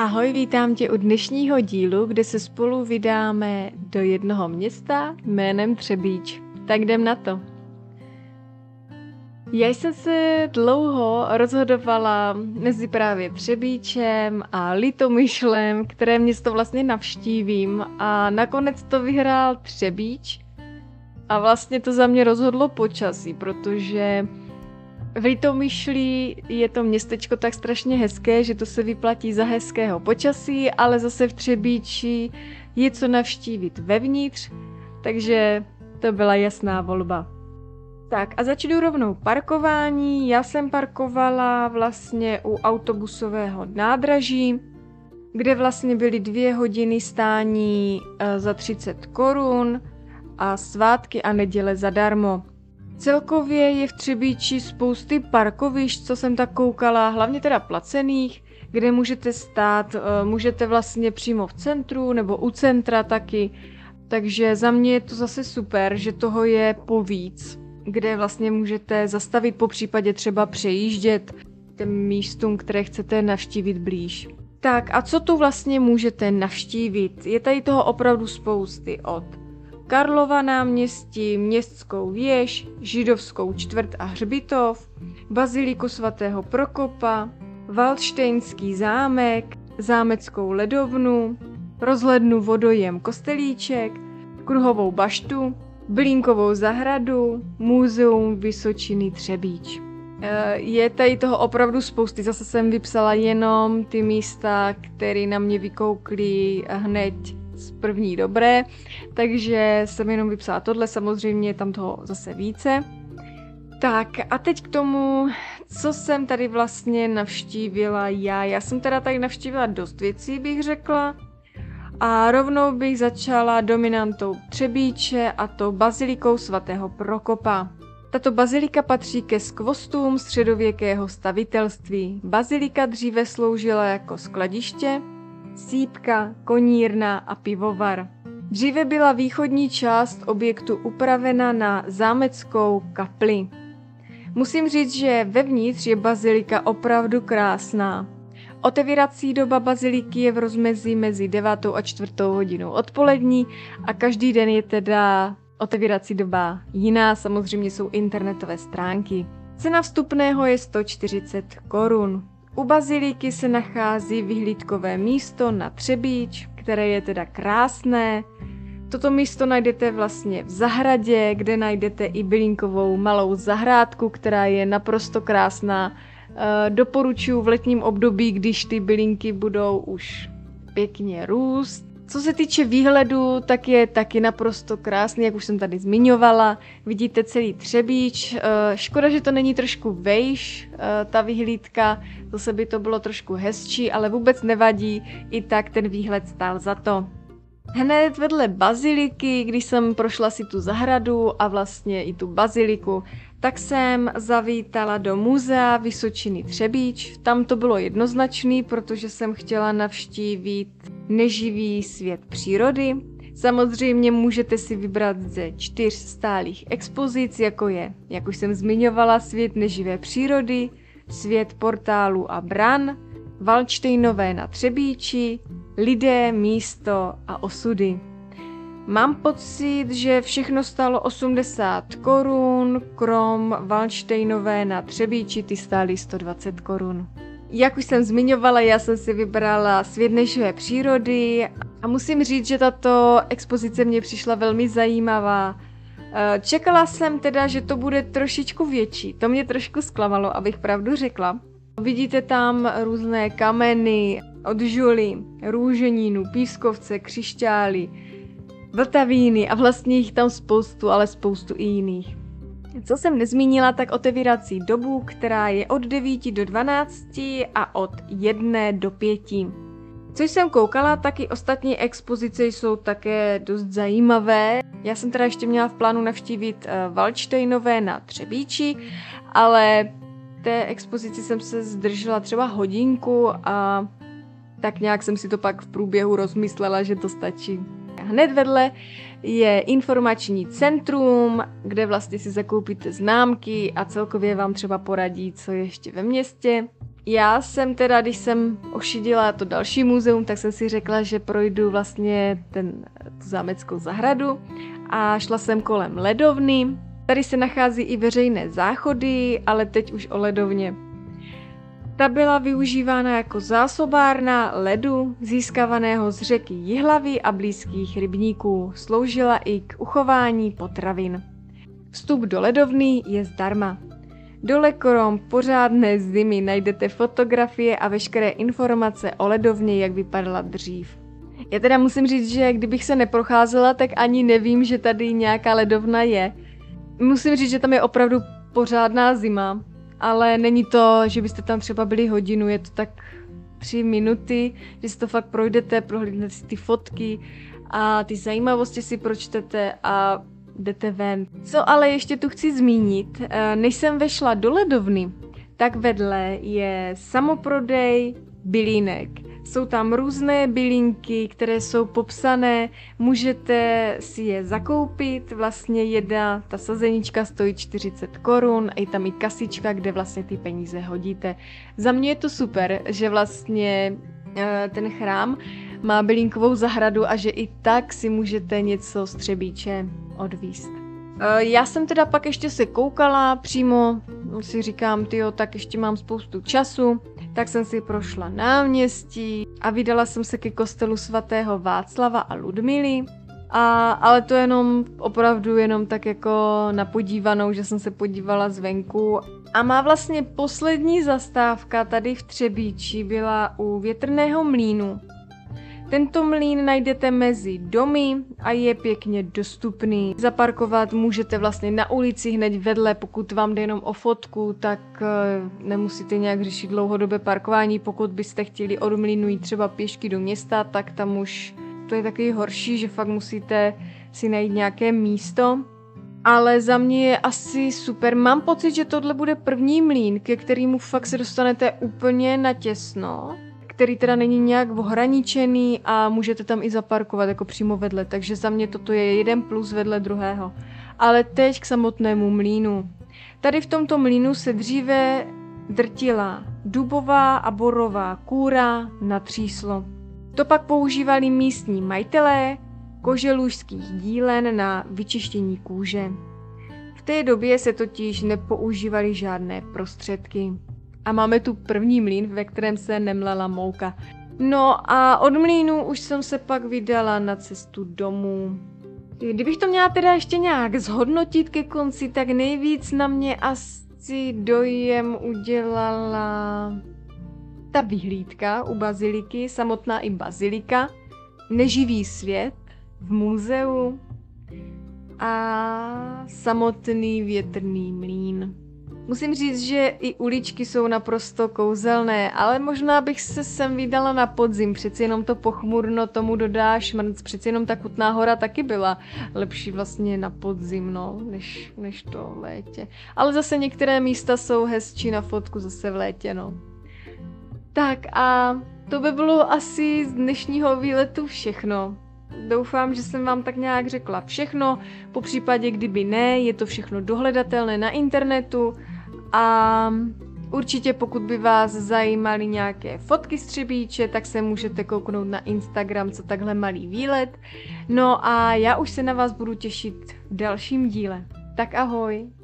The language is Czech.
Ahoj, vítám tě u dnešního dílu, kde se spolu vydáme do jednoho města jménem Třebíč. Tak jdem na to. Já jsem se dlouho rozhodovala mezi právě Třebíčem a Litomyšlem, které město vlastně navštívím a nakonec to vyhrál Třebíč a vlastně to za mě rozhodlo počasí, protože Litomyšlí je to městečko tak strašně hezké, že to se vyplatí za hezkého počasí, ale zase v Třebíči je co navštívit vevnitř, takže to byla jasná volba. Tak a začnu rovnou parkování. Já jsem parkovala vlastně u autobusového nádraží, kde vlastně byly dvě hodiny stání eh, za 30 korun a svátky a neděle zadarmo. Celkově je v Třebíči spousty parkovišť, co jsem tak koukala, hlavně teda placených, kde můžete stát, eh, můžete vlastně přímo v centru nebo u centra taky. Takže za mě je to zase super, že toho je povíc, kde vlastně můžete zastavit po případě třeba přejíždět těm místům, které chcete navštívit blíž. Tak a co tu vlastně můžete navštívit? Je tady toho opravdu spousty od Karlova náměstí, Městskou věž, Židovskou čtvrt a hřbitov, Baziliku svatého Prokopa, Waldštejnský zámek, Zámeckou ledovnu, rozhlednu vodojem Kostelíček, Kruhovou baštu, Blínkovou zahradu, Muzeum Vysočiny Třebíč. E, je tady toho opravdu spousty, zase jsem vypsala jenom ty místa, které na mě vykoukly hned z první dobré, takže jsem jenom vypsala tohle, samozřejmě je tam toho zase více. Tak a teď k tomu, co jsem tady vlastně navštívila já. Já jsem teda tady navštívila dost věcí, bych řekla. A rovnou bych začala dominantou Třebíče a to bazilikou svatého Prokopa. Tato bazilika patří ke skvostům středověkého stavitelství. Bazilika dříve sloužila jako skladiště, sípka, konírna a pivovar. Dříve byla východní část objektu upravena na zámeckou kapli. Musím říct, že vevnitř je bazilika opravdu krásná. Otevírací doba baziliky je v rozmezí mezi 9. a 4. hodinou odpolední a každý den je teda otevírací doba jiná, samozřejmě jsou internetové stránky. Cena vstupného je 140 korun. U baziliky se nachází vyhlídkové místo na Třebíč, které je teda krásné. Toto místo najdete vlastně v zahradě, kde najdete i bylinkovou malou zahrádku, která je naprosto krásná. E, doporučuji v letním období, když ty bylinky budou už pěkně růst, co se týče výhledu, tak je taky naprosto krásný, jak už jsem tady zmiňovala. Vidíte celý Třebíč. Eh, škoda, že to není trošku vejš, eh, ta vyhlídka, zase by to bylo trošku hezčí, ale vůbec nevadí, i tak ten výhled stál za to. Hned vedle baziliky, když jsem prošla si tu zahradu a vlastně i tu baziliku, tak jsem zavítala do muzea Vysočiny Třebíč. Tam to bylo jednoznačný, protože jsem chtěla navštívit neživý svět přírody. Samozřejmě můžete si vybrat ze čtyř stálých expozic, jako je, jak už jsem zmiňovala, svět neživé přírody, svět portálu a bran, Valčtejnové na Třebíči, lidé, místo a osudy. Mám pocit, že všechno stalo 80 korun, krom Valštejnové na Třebíči ty stály 120 korun. Jak už jsem zmiňovala, já jsem si vybrala svět neživé přírody a musím říct, že tato expozice mě přišla velmi zajímavá. Eh, čekala jsem teda, že to bude trošičku větší. To mě trošku zklamalo, abych pravdu řekla. Vidíte tam různé kameny od žuly, růženínu, pískovce, křišťály, vltavíny a vlastně jich tam spoustu, ale spoustu i jiných. Co jsem nezmínila, tak otevírací dobu, která je od 9 do 12 a od 1 do 5. Co jsem koukala, tak i ostatní expozice jsou také dost zajímavé. Já jsem teda ještě měla v plánu navštívit Valčtejnové na Třebíči, ale té expozici jsem se zdržela třeba hodinku a tak nějak jsem si to pak v průběhu rozmyslela, že to stačí. Hned vedle je informační centrum, kde vlastně si zakoupíte známky a celkově vám třeba poradí, co je ještě ve městě. Já jsem teda, když jsem ošidila to další muzeum, tak jsem si řekla, že projdu vlastně ten, tu zámeckou zahradu a šla jsem kolem ledovny. Tady se nachází i veřejné záchody, ale teď už o ledovně. Ta byla využívána jako zásobárna ledu získávaného z řeky Jihlavy a blízkých rybníků. Sloužila i k uchování potravin. Vstup do ledovny je zdarma. Dole krom pořádné zimy najdete fotografie a veškeré informace o ledovně, jak vypadala dřív. Já teda musím říct, že kdybych se neprocházela, tak ani nevím, že tady nějaká ledovna je. Musím říct, že tam je opravdu pořádná zima, ale není to, že byste tam třeba byli hodinu, je to tak tři minuty, že si to fakt projdete, prohlídnete si ty fotky a ty zajímavosti si pročtete a jdete ven. Co ale ještě tu chci zmínit, eh, než jsem vešla do ledovny, tak vedle je samoprodej bylínek. Jsou tam různé bylinky, které jsou popsané, můžete si je zakoupit, vlastně jedna, ta sazenička stojí 40 korun a je tam i kasička, kde vlastně ty peníze hodíte. Za mě je to super, že vlastně eh, ten chrám má bylinkovou zahradu a že i tak si můžete něco z Třebíče odvíst. Eh, já jsem teda pak ještě se koukala přímo, si říkám, tyjo, tak ještě mám spoustu času, tak jsem si prošla náměstí a vydala jsem se ke kostelu svatého Václava a Ludmily. A, ale to jenom opravdu jenom tak jako na podívanou, že jsem se podívala zvenku. A má vlastně poslední zastávka tady v Třebíči byla u větrného mlínu. Tento mlín najdete mezi domy a je pěkně dostupný. Zaparkovat můžete vlastně na ulici hned vedle, pokud vám jde jenom o fotku, tak eh, nemusíte nějak řešit dlouhodobé parkování. Pokud byste chtěli od mlínu jít třeba pěšky do města, tak tam už to je taky horší, že fakt musíte si najít nějaké místo. Ale za mě je asi super. Mám pocit, že tohle bude první mlín, ke kterému fakt se dostanete úplně natěsno který teda není nějak ohraničený a můžete tam i zaparkovat jako přímo vedle, takže za mě toto je jeden plus vedle druhého. Ale teď k samotnému mlínu. Tady v tomto mlínu se dříve drtila dubová a borová kůra na tříslo. To pak používali místní majitelé koželužských dílen na vyčištění kůže. V té době se totiž nepoužívaly žádné prostředky. A máme tu první mlín, ve kterém se nemlela mouka. No a od mlínu už jsem se pak vydala na cestu domů. Kdybych to měla teda ještě nějak zhodnotit ke konci, tak nejvíc na mě asi dojem udělala ta vyhlídka u baziliky, samotná i bazilika, neživý svět v muzeu a samotný větrný mlín. Musím říct, že i uličky jsou naprosto kouzelné, ale možná bych se sem vydala na podzim, přeci jenom to pochmurno tomu dodá šmrnc, přeci jenom ta Kutná hora taky byla lepší vlastně na podzim, no, než, než to v létě. Ale zase některé místa jsou hezčí na fotku zase v létě, no. Tak a to by bylo asi z dnešního výletu všechno. Doufám, že jsem vám tak nějak řekla všechno, po případě kdyby ne, je to všechno dohledatelné na internetu, a určitě pokud by vás zajímaly nějaké fotky z Třebíče, tak se můžete kouknout na Instagram, co takhle malý výlet. No a já už se na vás budu těšit v dalším díle. Tak ahoj!